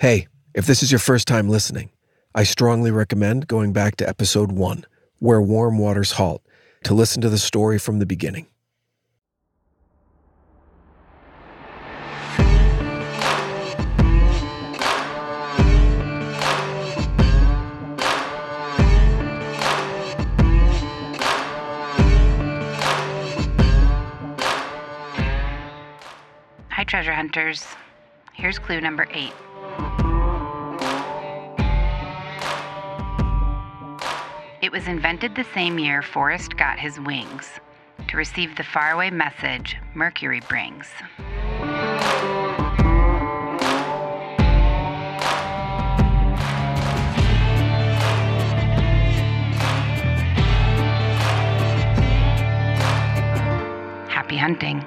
Hey, if this is your first time listening, I strongly recommend going back to episode one, Where Warm Waters Halt, to listen to the story from the beginning. Hi, treasure hunters. Here's clue number eight. It was invented the same year Forrest got his wings to receive the faraway message Mercury brings. Happy hunting.